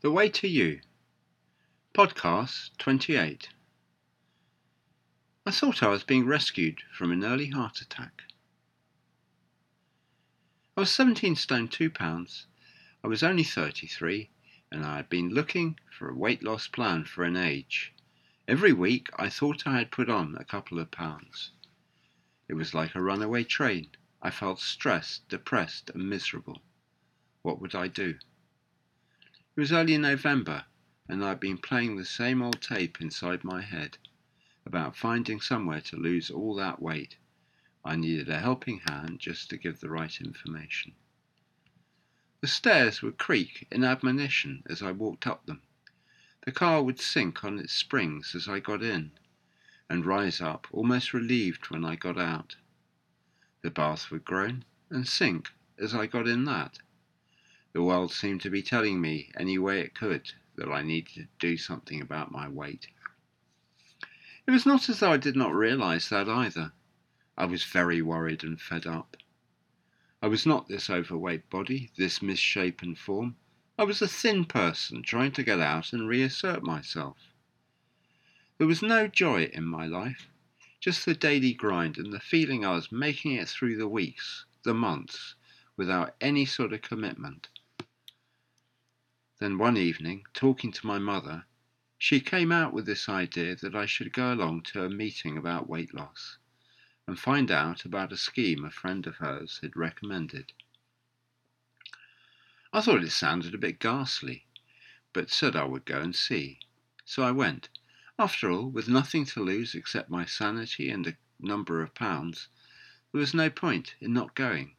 The Way to You, Podcast 28. I thought I was being rescued from an early heart attack. I was 17 stone 2 pounds. I was only 33, and I had been looking for a weight loss plan for an age. Every week I thought I had put on a couple of pounds. It was like a runaway train. I felt stressed, depressed, and miserable. What would I do? It was early November, and I'd been playing the same old tape inside my head about finding somewhere to lose all that weight. I needed a helping hand just to give the right information. The stairs would creak in admonition as I walked up them. The car would sink on its springs as I got in, and rise up almost relieved when I got out. The bath would groan and sink as I got in that. The world seemed to be telling me any way it could that I needed to do something about my weight. It was not as though I did not realize that either. I was very worried and fed up. I was not this overweight body, this misshapen form. I was a thin person trying to get out and reassert myself. There was no joy in my life, just the daily grind and the feeling I was making it through the weeks, the months, without any sort of commitment. Then one evening, talking to my mother, she came out with this idea that I should go along to a meeting about weight loss and find out about a scheme a friend of hers had recommended. I thought it sounded a bit ghastly, but said I would go and see. So I went. After all, with nothing to lose except my sanity and a number of pounds, there was no point in not going.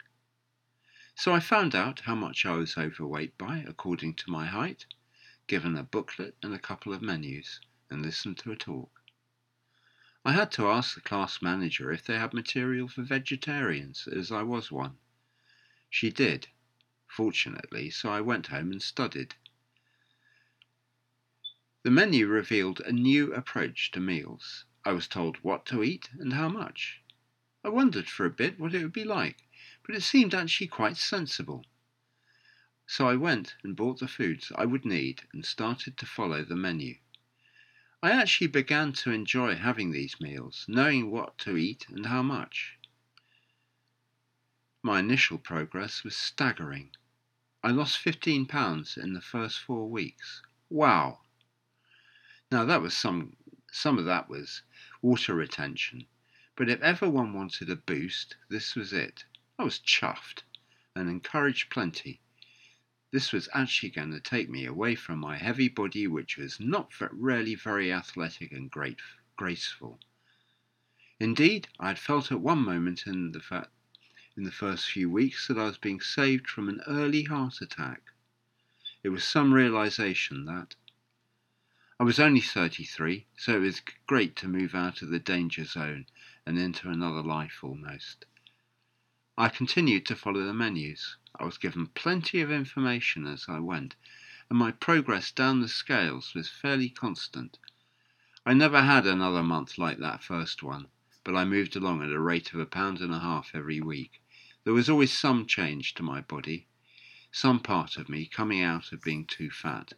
So I found out how much I was overweight by, according to my height, given a booklet and a couple of menus, and listened to a talk. I had to ask the class manager if they had material for vegetarians, as I was one. She did, fortunately, so I went home and studied. The menu revealed a new approach to meals. I was told what to eat and how much. I wondered for a bit what it would be like but it seemed actually quite sensible. So I went and bought the foods I would need and started to follow the menu. I actually began to enjoy having these meals, knowing what to eat and how much. My initial progress was staggering. I lost 15 pounds in the first four weeks. Wow! Now that was some some of that was water retention, but if ever one wanted a boost, this was it. I was chuffed and encouraged plenty. This was actually going to take me away from my heavy body, which was not really very athletic and great, graceful. Indeed, I had felt at one moment in the, fa- in the first few weeks that I was being saved from an early heart attack. It was some realization that I was only 33, so it was great to move out of the danger zone and into another life almost. I continued to follow the menus. I was given plenty of information as I went, and my progress down the scales was fairly constant. I never had another month like that first one, but I moved along at a rate of a pound and a half every week. There was always some change to my body, some part of me coming out of being too fat.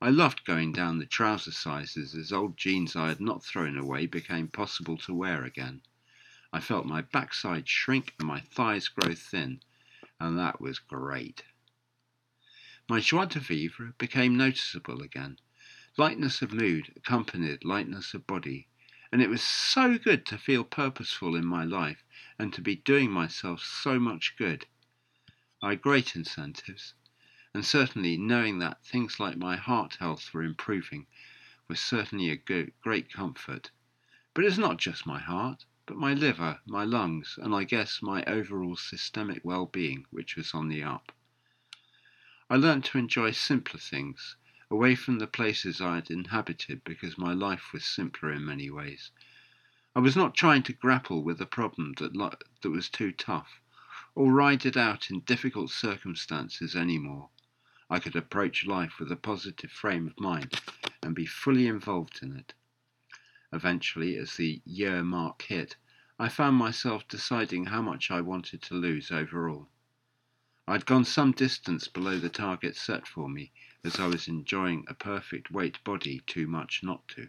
I loved going down the trouser sizes as old jeans I had not thrown away became possible to wear again. I felt my backside shrink and my thighs grow thin, and that was great. My joie de vivre became noticeable again. Lightness of mood accompanied lightness of body, and it was so good to feel purposeful in my life and to be doing myself so much good. I had great incentives, and certainly knowing that things like my heart health were improving was certainly a great comfort. But it's not just my heart but my liver, my lungs, and I guess my overall systemic well being, which was on the up. I learned to enjoy simpler things, away from the places I had inhabited because my life was simpler in many ways. I was not trying to grapple with a problem that, lo- that was too tough, or ride it out in difficult circumstances anymore. I could approach life with a positive frame of mind and be fully involved in it. Eventually, as the year mark hit, I found myself deciding how much I wanted to lose overall. I'd gone some distance below the target set for me, as I was enjoying a perfect weight body too much not to.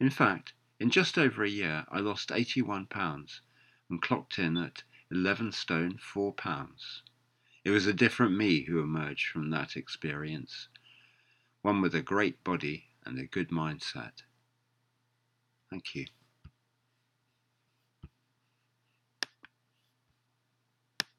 In fact, in just over a year, I lost 81 pounds and clocked in at 11 stone 4 pounds. It was a different me who emerged from that experience, one with a great body and a good mindset. Thank you.